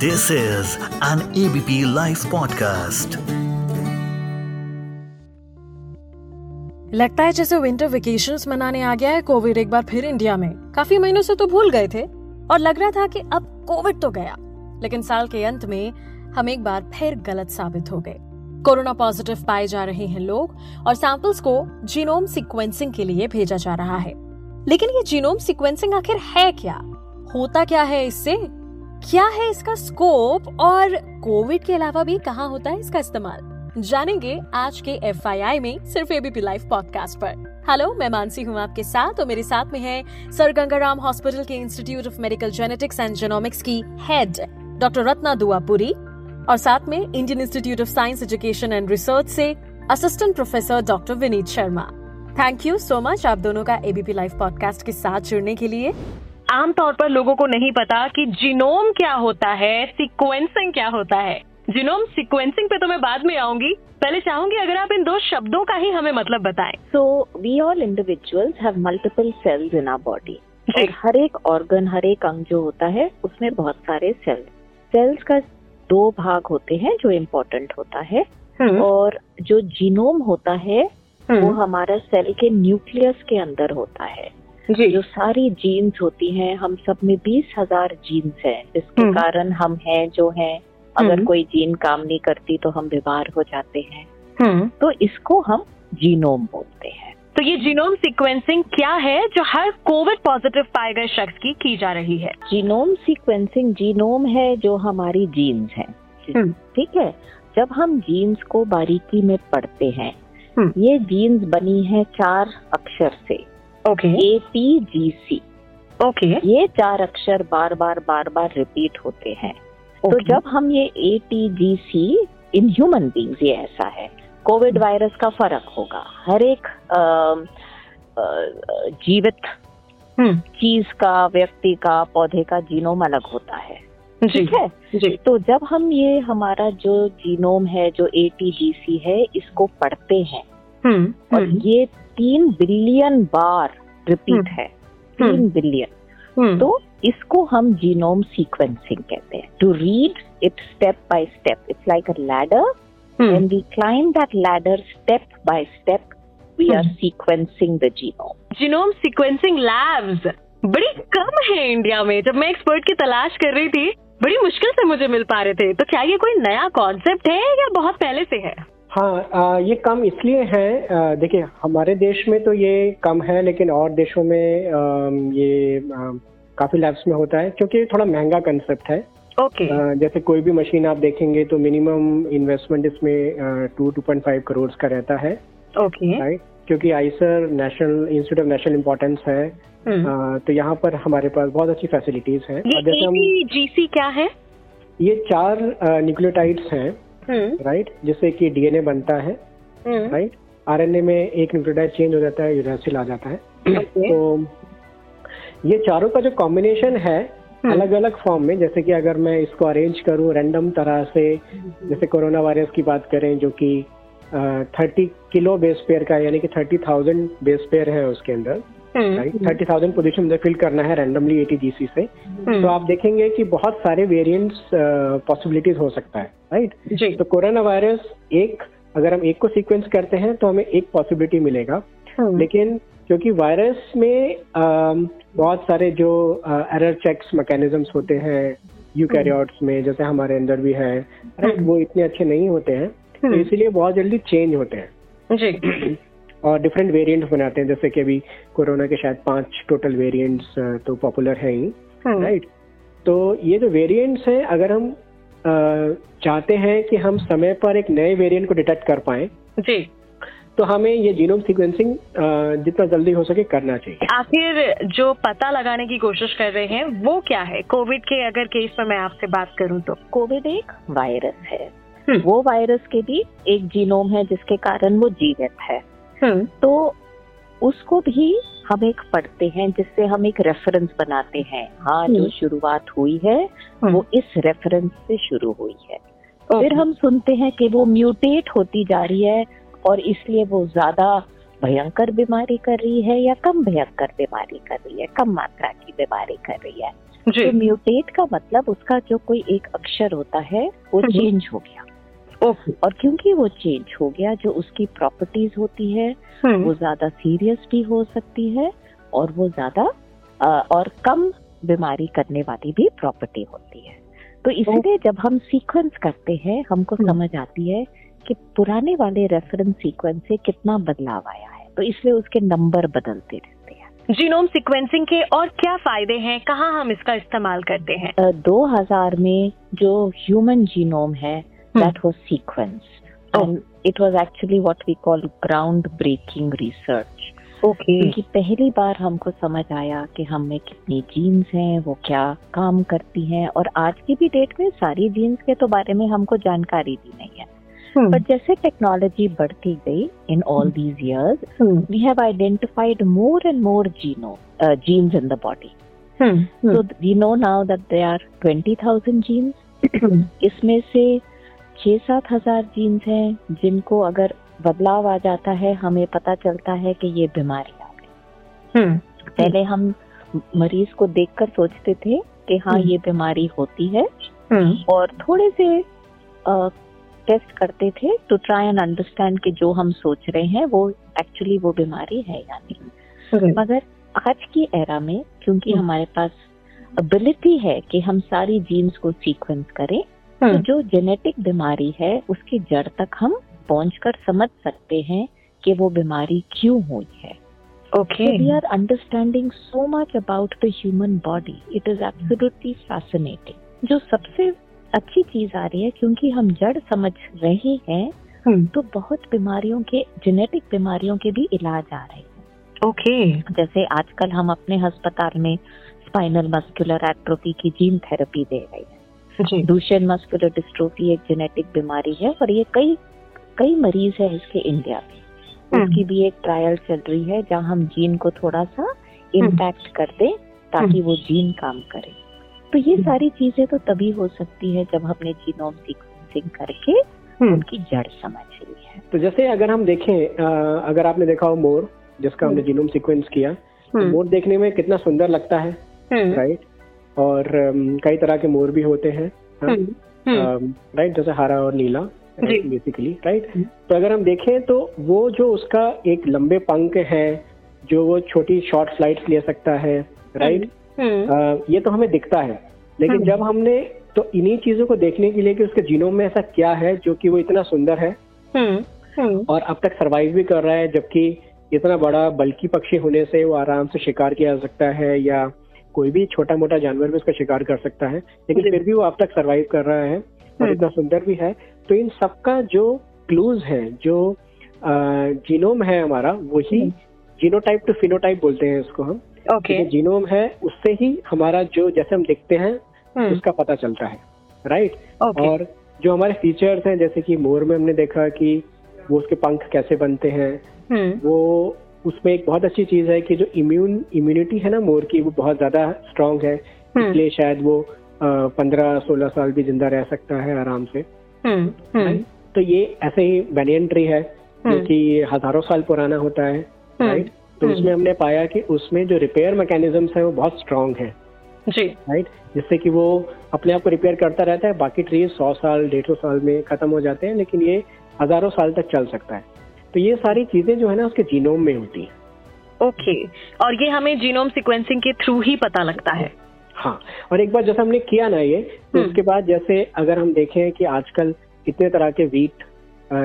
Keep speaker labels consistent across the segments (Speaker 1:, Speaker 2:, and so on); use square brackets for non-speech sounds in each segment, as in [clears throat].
Speaker 1: This is an ABP Life podcast.
Speaker 2: लगता है जैसे विंटर वेकेशन मनाने आ गया है कोविड एक बार फिर इंडिया में। काफ़ी महीनों से तो भूल गए थे, और लग रहा था कि अब कोविड तो गया। लेकिन साल के अंत में हम एक बार फिर गलत साबित हो गए। कोरोना पॉजिटिव पाए जा रहे हैं लोग, और सैंपल्स को जीनोम सीक्वेंसिंग के लिए भेजा जा रहा है। लेकिन ये जीनोम सीक्वेंसिंग आखिर है क्या? होता क्या है इससे? क्या है इसका स्कोप और कोविड के अलावा भी कहाँ होता है इसका इस्तेमाल? जानेंगे आज के एफआईआई में सिर्फ़ एबीपी लाइव पॉडकास्ट पर। हेलो मैं मानसी हूँ आपके साथ और मेरे साथ में है सर गंगाराम हॉस्पिटल के institute of medical genetics and genomics की हेड डॉक्टर रत्ना दुआपुरी और साथ में Indian institute of science education and research से assistant professor doctor Vineet Sharma thank you so much आप दोनों का एबीपी लाइव पॉडकास्ट के साथ जुड़ने के लिए।
Speaker 3: आमतौर पर लोगों को नहीं पता कि जीनोम क्या होता है सिक्वेंसिंग क्या होता है। जीनोम सिक्वेंसिंग पे तो मैं बाद में आऊँगी। पहले चाहूँगी अगर आप इन दो शब्दों का ही हमें मतलब बताएँ।
Speaker 4: So we all individuals have multiple cells in our body. और हर एक ऑर्गन हर एक अंग जो होता है उसमें बहुत सारे सेल्स सेल्स का दो भाग होते हैं जो इम्पोर्टेंट होता है।
Speaker 3: हम्म,
Speaker 4: और जो जीनोम होता है वो
Speaker 3: हम्म,
Speaker 4: हमारा सेल के न्यूक्लियस के अंदर होता है।
Speaker 3: जी।
Speaker 4: जो सारी जीन्स होती हैं हम सब में बीस हज़ार जीन्स हैं। जिसके। कारण हम हैं जो हैं अगर
Speaker 3: हम्म।
Speaker 4: कोई जीन काम नहीं करती तो हम बीमार हो जाते हैं।
Speaker 3: हम्म,
Speaker 4: तो इसको हम जीनोम बोलते हैं।
Speaker 3: तो ये जीनोम सीक्वेंसिंग क्या है जो हर कोविड पॉजिटिव पाए गए शख्स की की जा रही है?
Speaker 4: जीनोम सीक्वेंसिंग जीनोम है जो हमारी जीन्स हैं।
Speaker 3: हम्म।
Speaker 4: ठीक है? जब हम जीन्स को बारीकी में पढ़ते हैं। ये जीन्स बनी है चार अक्षर से।
Speaker 3: Okay
Speaker 4: A T G C
Speaker 3: okay
Speaker 4: ये चार अक्षर बार बार बार बार रिपीट होते हैं।
Speaker 3: okay.
Speaker 4: तो जब हम ये A T G C in human beings ये ऐसा है कोविड वायरस का फ़र्क होगा। हर एक अ, अ, जीवित
Speaker 3: हम्म,
Speaker 4: चीज़ का व्यक्ति का पौधे का जीनोम अलग होता है। ठीक है?
Speaker 3: जी।
Speaker 4: तो जब हम ये हमारा जो जीनोम है जो ए टी जी सी है इसको पढ़ते हैं
Speaker 3: हम्म,
Speaker 4: और
Speaker 3: हम्म,
Speaker 4: ये तीन बिलियन बार रिपीट। है। तीन। बिलियन
Speaker 3: हम्म,
Speaker 4: तो इसको हम जीनोम सीक्वेंसिंग कहते हैं। To read it step by step it's like a ladder we climb that ladder step by step we are
Speaker 3: Hmm.
Speaker 4: sequencing the genome.
Speaker 3: Genome sequencing labs बड़ी कम है इंडिया में। जब मैं एक्सपर्ट की तलाश कर रही थी बड़ी मुश्किल से मुझे मिल पा रहे थे। तो क्या ये कोई नया कॉन्सेप्ट है या बहुत पहले से है?
Speaker 5: हाँ आ, ये कम इसलिए है देखिए हमारे देश में तो ये कम है लेकिन और देशों में आ, ये आ, काफ़ी लैब्स में होता है क्योंकि थोड़ा महँगा कंसेप्ट है।
Speaker 3: ओके
Speaker 5: आ, जैसे कोई भी मशीन आप देखेंगे तो मिनिमम इन्वेस्टमेंट इसमें two two point five crore का रहता है।
Speaker 3: ओके
Speaker 5: राइट क्योंकि IISER national institute of national importance है।
Speaker 3: हम्म।
Speaker 5: आ, तो यहाँ पर हमारे पास बहुत अच्छी फैसिलिटीज़ हैं।
Speaker 3: ये
Speaker 5: जैसे हम
Speaker 3: एबीजीसी क्या है?
Speaker 5: ये चार न्यूक्लियोटाइड्स हैं। राइट? जिससे कि डीएनए बनता है
Speaker 3: हम्म,
Speaker 5: राइट? आरएनए में एक न्यूक्लियोटाइड चेंज हो जाता है यूरासिल आ जाता है। तो ये चारों का जो कॉम्बिनेशन है
Speaker 3: हम्म।
Speaker 5: अलग अलग फॉर्म में जैसे कि अगर मैं इसको अरेंज करूँ रैंडम तरह से जैसे कोरोना वायरस की बात करें जो कि थर्टी किलो बेस पेयर का यानी कि थर्टी थाउज़ेंड बेस पेयर है उसके अंदर
Speaker 3: हम्म,
Speaker 5: राइट थर्टी थाउज़ेंड पोजिशन मुझे फिल करना है रैंडमली एटीजीसी से।
Speaker 3: हम्म,
Speaker 5: तो आप देखेंगे कि बहुत सारे वेरिएंट्स पॉसिबिलिटीज हो सकता है राइट
Speaker 3: जी।
Speaker 5: तो कोरोना वायरस एक अगर हम एक को सीक्वेंस करते हैं तो हमें एक पॉसिबिलिटी मिलेगा।
Speaker 3: हम्म,
Speaker 5: लेकिन क्योंकि वायरस में बहुत सारे जो एरर चेक्स मैकेनिज्म्स होते हैं यूकैरियोट्स में जैसे हमारे अंदर भी है। वो इतने अच्छे नहीं होते हैं। तो इसीलिए बहुत जल्दी चेंज होते हैं।
Speaker 3: जी। [clears throat]
Speaker 5: और डिफरेंट वेरिएंट्स बनाते हैं जैसे कि अभी कोरोना के शायद पाँच टोटल वेरिएंट्स तो पॉपुलर हैं ही राइट तो ये जो वेरिएंट्स हैं अगर हम चाहते हैं कि हम समय पर एक नए वेरिएंट को डिटेक्ट कर पाए
Speaker 3: जी।
Speaker 5: तो हमें ये जीनोम सीक्वेंसिंग जितना जल्दी हो सके करना चाहिए।
Speaker 3: आखिर जो पता लगाने की कोशिश कर रहे हैं वो क्या है? कोविड के अगर केस में मैं आपसे बात करूँ तो।
Speaker 4: कोविड एक वायरस है।
Speaker 3: हम्म।
Speaker 4: वो वायरस के भी एक जीनोम है जिसके कारण वो जीवित है। तो उसको भी हम एक पढ़ते हैं जिससे हम एक रेफरेंस बनाते हैं। हाँ जो
Speaker 3: हम्म।
Speaker 4: शुरुआत हुई है
Speaker 3: हम्म,
Speaker 4: वो इस रेफरेंस से शुरू हुई है। फिर हम सुनते हैं कि वो म्यूटेट होती जा रही है और इसलिए वो ज़्यादा भयंकर बीमारी कर रही है या कम भयंकर बीमारी कर रही है कम मात्रा की बीमारी कर रही है।
Speaker 3: जी।
Speaker 4: तो म्यूटेट का मतलब उसका जो कोई एक अक्षर होता है वो
Speaker 3: हम्म।
Speaker 4: चेंज हो गया। और क्योंकि वो चेंज हो गया जो उसकी प्रॉपर्टीज़ होती है
Speaker 3: हम्म।
Speaker 4: वो ज़्यादा सीरियस भी हो सकती है और वो ज़्यादा और कम बीमारी करने वाली भी प्रॉपर्टी होती है। तो इसलिए जब हम सीक्वेंस करते हैं हमको
Speaker 3: हम्म।
Speaker 4: समझ आती है कि पुराने वाले रेफरेंस सीक्वेंस से कितना बदलाव आया है। तो इसलिए उसके नंबर बदलते रहते हैं।
Speaker 3: जीनोम सीक्वेंसिंग के और क्या फ़ायदे हैं? कहाँ हम इसका इस्तेमाल करते हैं?
Speaker 4: अ, 2000 में जो ह्यूमन जीनोम है
Speaker 3: हम्म।
Speaker 4: that was sequence.
Speaker 3: Oh.
Speaker 4: and it was actually what we call ground breaking research.
Speaker 3: Okay
Speaker 4: क्योंकि पहली बार हमको समझ आया कि हम में कितनी जीन्स हैं वो क्या काम करती हैं। और आज की भी डेट में सारी जीन्स के तो बारे में हमको जानकारी भी नहीं है।
Speaker 3: बट
Speaker 4: पर जैसे टेक्नोलॉजी बढ़ती गई in all these years we have identified more and more gene genes in the body
Speaker 3: so
Speaker 4: So we know now that there are 20,000 genes. इसमें से छह सात हज़ार जीन्स हैं जिनको अगर बदलाव आ जाता है हमें पता चलता है कि ये बीमारी आ गई
Speaker 3: हम्म।
Speaker 4: पहले हम मरीज़ को देखकर सोचते थे कि हाँ
Speaker 3: हम्म।
Speaker 4: ये बीमारी होती है
Speaker 3: हम्म।
Speaker 4: और थोड़े से टेस्ट करते थे टू ट्राई एंड अंडरस्टैंड कि जो हम सोच रहे हैं वो एक्चुअली वो बीमारी है या नहीं मगर आज की एरा में क्योंकि। हमारे पास एबिलिटी है कि हम सारी जीन्स को सीक्वेंस करें तो
Speaker 3: हम्म।
Speaker 4: जो जेनेटिक बीमारी है उसकी जड़ तक हम पहुँच कर समझ सकते हैं कि वो बीमारी क्यों हुई है।
Speaker 3: Okay
Speaker 4: we are understanding so much about the human body it is absolutely fascinating जो सबसे अच्छी चीज़ आ रही है क्योंकि हम जड़ समझ रहे हैं
Speaker 3: हम्म।
Speaker 4: तो बहुत बीमारियों के जेनेटिक बीमारियों के भी इलाज आ रहे हैं।
Speaker 3: ओके
Speaker 4: जैसे आजकल हम अपने अस्पताल में स्पाइनल मस्कुलर एट्रोफी की जीन थेरेपी दे रहे हैं।
Speaker 3: जी
Speaker 4: डूशेन मस्कुलर डिस्ट्रोफी एक जेनेटिक बीमारी है और ये कई कई मरीज़ है इसके इंडिया में
Speaker 3: हम्म।
Speaker 4: उसकी भी एक ट्रायल चल रही है जहाँ हम जीन को थोड़ा सा इम्पैक्ट कर दें ताकि वो जीन काम करे तो ये
Speaker 3: हम्म।
Speaker 4: सारी चीज़ें तो तभी हो सकती है जब हमने जीनोम सीक्वेंसिंग करके
Speaker 3: हम्म।
Speaker 4: उनकी जड़ समझ ली है
Speaker 5: तो जैसे अगर हम देखें अगर आपने देखा हो मोर जिसका हमने जीनोम सीक्वेंस किया तो
Speaker 3: हम्म।
Speaker 5: मोर देखने में कितना सुंदर लगता है
Speaker 3: हम्म।
Speaker 5: राइट और कई तरह के मोर भी होते हैं हाँ?
Speaker 3: हम्म। हम्म।
Speaker 5: राइट जैसे हरा और नीला बेसिकली राइट
Speaker 3: हम्म।
Speaker 5: तो अगर हम देखें तो वो जो उसका एक लंबे पंख है जो वो छोटी शॉर्ट फ्लाइट्स ले सकता है राइट। अ, ये तो हमें दिखता है लेकिन। जब हमने तो इन्हीं चीज़ों को देखने के लिए कि उसके जीनोम में ऐसा क्या है जो कि वो इतना सुंदर है। और अब तक सरवाइव भी कर रहा है जबकि इतना बड़ा बल्कि पक्षी होने से वो आराम से शिकार किया जा सकता है या कोई भी छोटा मोटा जानवर भी उसका शिकार कर सकता है लेकिन फिर भी वो अब तक सरवाइव कर रहा है और
Speaker 3: हम्म।
Speaker 5: इतना सुंदर भी है तो इन सबका जो क्लूज है जो जीनोम है हमारा वही। जीनोटाइप टू फिनोटाइप बोलते हैं इसको हम
Speaker 3: ओके
Speaker 5: जीनोम है उससे ही हमारा जो जैसे हम देखते हैं
Speaker 3: हम्म।
Speaker 5: उसका पता चलता है राइट
Speaker 3: ओके
Speaker 5: और जो हमारे फीचर्स हैं जैसे कि मोर में हमने देखा कि वो उसके पंख कैसे बनते हैं
Speaker 3: हम्म।
Speaker 5: वो उसमें एक बहुत अच्छी चीज़ है कि जो इम्यून इम्यूनिटी है ना मोर की वो बहुत ज़्यादा स्ट्रांग है
Speaker 3: हम्म।
Speaker 5: इसलिए शायद वो पंद्रह सोलह साल भी ज़िंदा रह सकता है आराम से
Speaker 3: हम्म। हम्म।
Speaker 5: तो ये ऐसे ही बेनियन ट्री है जो। कि हज़ारों साल पुराना होता है। राइट तो। उसमें हमने पाया कि उसमें जो रिपेयर मैकेनिज्म्स है वो बहुत स्ट्रांग है
Speaker 3: जी
Speaker 5: राइट जिससे कि वो अपने आप को रिपेयर करता रहता है बाकी ट्री सौ साल डेढ़ सौ साल में खत्म हो जाते हैं लेकिन ये हज़ारों साल तक चल सकता है तो ये सारी चीज़ें जो है ना उसके जीनोम में होती हैं
Speaker 3: ओके okay. और ये हमें जीनोम सीक्वेंसिंग के थ्रू ही पता लगता है
Speaker 5: हाँ और एक बार जैसे हमने किया ना ये तो
Speaker 3: हम्म।
Speaker 5: उसके बाद जैसे अगर हम देखें कि आजकल कितने तरह के वीट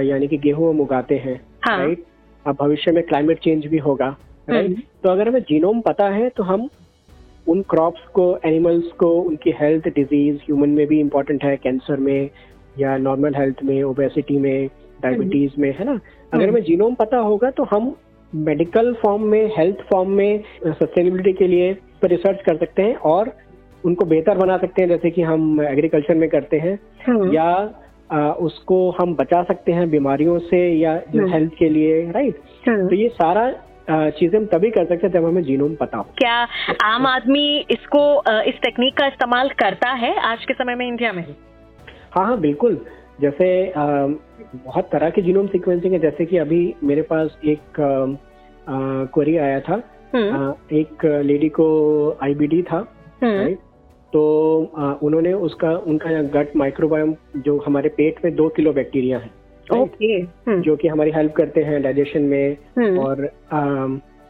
Speaker 5: यानी कि गेहूँ हम उगाते हैं
Speaker 3: हाँ।
Speaker 5: राइट अब भविष्य में क्लाइमेट चेंज भी होगा राइट
Speaker 3: हम्म।
Speaker 5: तो अगर हमें जीनोम पता है तो हम उन क्रॉप्स को एनिमल्स को उनकी हेल्थ डिज़ीज़ ह्यूमन में भी इम्पोर्टेंट है कैंसर में या नॉर्मल हेल्थ में ओबेसिटी में डायबिटीज़ में है ना अगर
Speaker 3: हम्म।
Speaker 5: हमें जीनोम पता होगा तो हम मेडिकल फॉर्म में हेल्थ फॉर्म में सस्टेनेबिलिटी के लिए पर रिसर्च कर सकते हैं और उनको बेहतर बना सकते हैं जैसे कि हम एग्रीकल्चर में करते हैं
Speaker 3: हम्म।
Speaker 5: या आ, उसको हम बचा सकते हैं बीमारियों से या
Speaker 3: हम्म।
Speaker 5: हेल्थ के लिए राइट
Speaker 3: हम्म।
Speaker 5: तो ये सारा चीज़ें हम तभी कर सकते हैं जब हमें जीनोम पता हो
Speaker 3: क्या आम आदमी इसको इस टेक्निक का इस्तेमाल करता है आज के समय में इंडिया में
Speaker 5: हाँ हाँ बिल्कुल जैसे आ, बहुत तरह के जीनोम सीक्वेंसिंग है जैसे कि अभी मेरे पास एक क्वेरी आया था।
Speaker 3: हम्म।
Speaker 5: आ, एक लेडी को आईबीडी था
Speaker 3: हम्म।
Speaker 5: राइट तो आ, उन्होंने उसका उनका गट माइक्रोबायोम जो हमारे पेट में दो किलो बैक्टीरिया है
Speaker 3: ओके हम्म,
Speaker 5: जो कि हमारी हेल्प करते हैं डाइजेशन में
Speaker 3: हम्म,
Speaker 5: और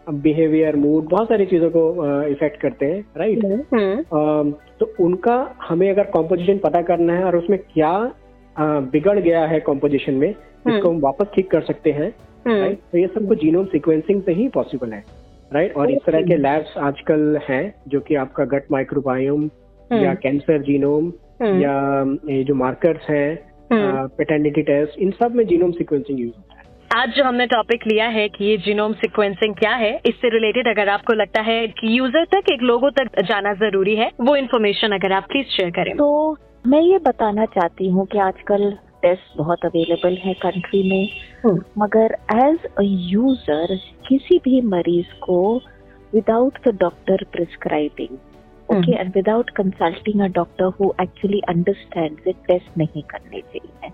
Speaker 5: बिहेवियर मूड बहुत सारी चीज़ों को इफ़ेक्ट करते हैं राइट
Speaker 3: हम्म,
Speaker 5: तो उनका हमें अगर कॉम्पोजिशन पता करना है और उसमें क्या बिगड़ गया है कॉम्पोजिशन में इसको हम वापस ठीक कर सकते हैं
Speaker 3: हम्म,
Speaker 5: राइट तो ये सब कुछ जीनोम सीक्वेंसिंग से ही पॉसिबल है राइट और इस तरह के लैब्स आजकल हैं जो कि आपका गट माइक्रोबायोम या कैंसर जीनोम
Speaker 3: हम्म,
Speaker 5: या ये जो मार्कर्स हैं
Speaker 3: हम्म।
Speaker 5: पेटर्निटी टेस्ट इन सब में जीनोम सीक्वेंसिंग यूज़ होता है।
Speaker 3: आज जो हमने टॉपिक लिया है कि ये जीनोम सिक्वेंसिंग क्या है इससे रिलेटेड अगर आपको लगता है कि यूज़र तक एक लोगों तक जाना ज़रूरी है वो इन्फॉर्मेशन अगर आप प्लीज़ शेयर करें।
Speaker 4: तो मैं ये बताना चाहती हूँ कि आजकल टेस्ट बहुत अवेलेबल है कंट्री में
Speaker 3: हम्म।
Speaker 4: मगर एज अ यूज़र किसी भी मरीज़ को without the doctor prescribing okay
Speaker 3: hmm.
Speaker 4: And without consulting a doctor who actually understand it test नहीं करने चाहिए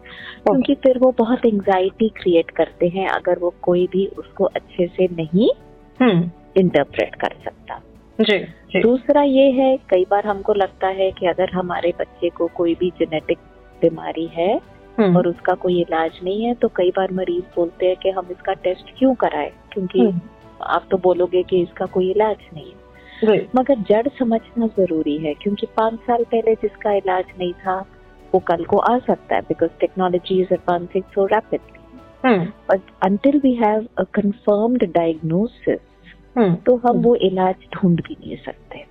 Speaker 4: क्योंकि फिर वो बहुत एंजाइटी क्रिएट करते हैं अगर वो कोई भी उसको अच्छे से नहीं
Speaker 3: हम्म,
Speaker 4: इंटरप्रेट कर सकता
Speaker 3: जी जी।
Speaker 4: दूसरा ये है कई बार हमको लगता है कि अगर हमारे बच्चे को कोई भी जेनेटिक बीमारी है
Speaker 3: हम्म,
Speaker 4: और उसका कोई इलाज नहीं है तो कई बार मरीज़ बोलते हैं कि हम इसका टेस्ट क्यों कराएँ? क्योंकि
Speaker 3: हम्म,
Speaker 4: आप तो बोलोगे कि इसका कोई इलाज नहीं है। मगर जड़ समझना ज़रूरी है क्योंकि पाँच साल पहले जिसका इलाज नहीं था वो कल को आ सकता है because technology is advancing so rapidly but until we have a confirmed diagnosis तो हम वो इलाज ढूंढ भी नहीं सकते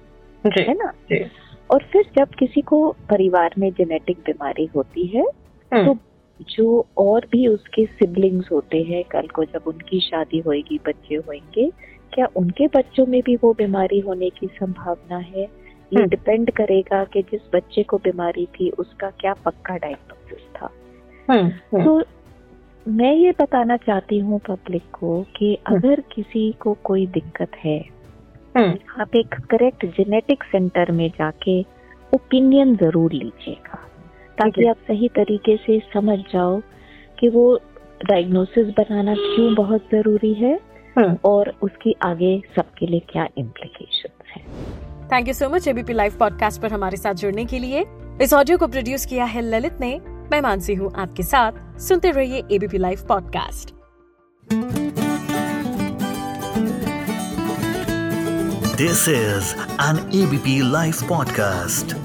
Speaker 3: जी
Speaker 4: है ना?
Speaker 3: जी।
Speaker 4: और फिर जब किसी को परिवार में जेनेटिक बीमारी होती है
Speaker 3: हम्म,
Speaker 4: तो जो और भी उसके सिबलिंग्स होते हैं कल को जब उनकी शादी होएगी बच्चे होंगे क्या उनके बच्चों में भी वो बीमारी होने की संभावना है? ये
Speaker 3: हम्म।
Speaker 4: डिपेंड करेगा कि जिस बच्चे को बीमारी थी उसका क्या पक्का डायग्नोसिस था।
Speaker 3: हम्म, हम्म,
Speaker 4: तो मैं ये बताना चाहती हूँ पब्लिक को कि अगर किसी को कोई दिक्कत है
Speaker 3: हम्म,
Speaker 4: आप एक करेक्ट जेनेटिक सेंटर में जाके ओपिनियन ज़रूर लीजिएगा ताकि आप सही तरीके से समझ जाओ कि वो डायग्नोसिस बनाना क्यों बहुत ज़रूरी है
Speaker 3: हम्म।
Speaker 4: और उसकी आगे सबके लिए क्या इम्प्लीकेशंस है।
Speaker 2: Thank you so much ABP live podcast पर हमारे साथ जुड़ने के लिए। इस ऑडियो को प्रोड्यूस किया है ललित ने। मैं मानसी हूँ आपके साथ सुनते रहिए ABP live podcast
Speaker 1: this is an ABP live podcast.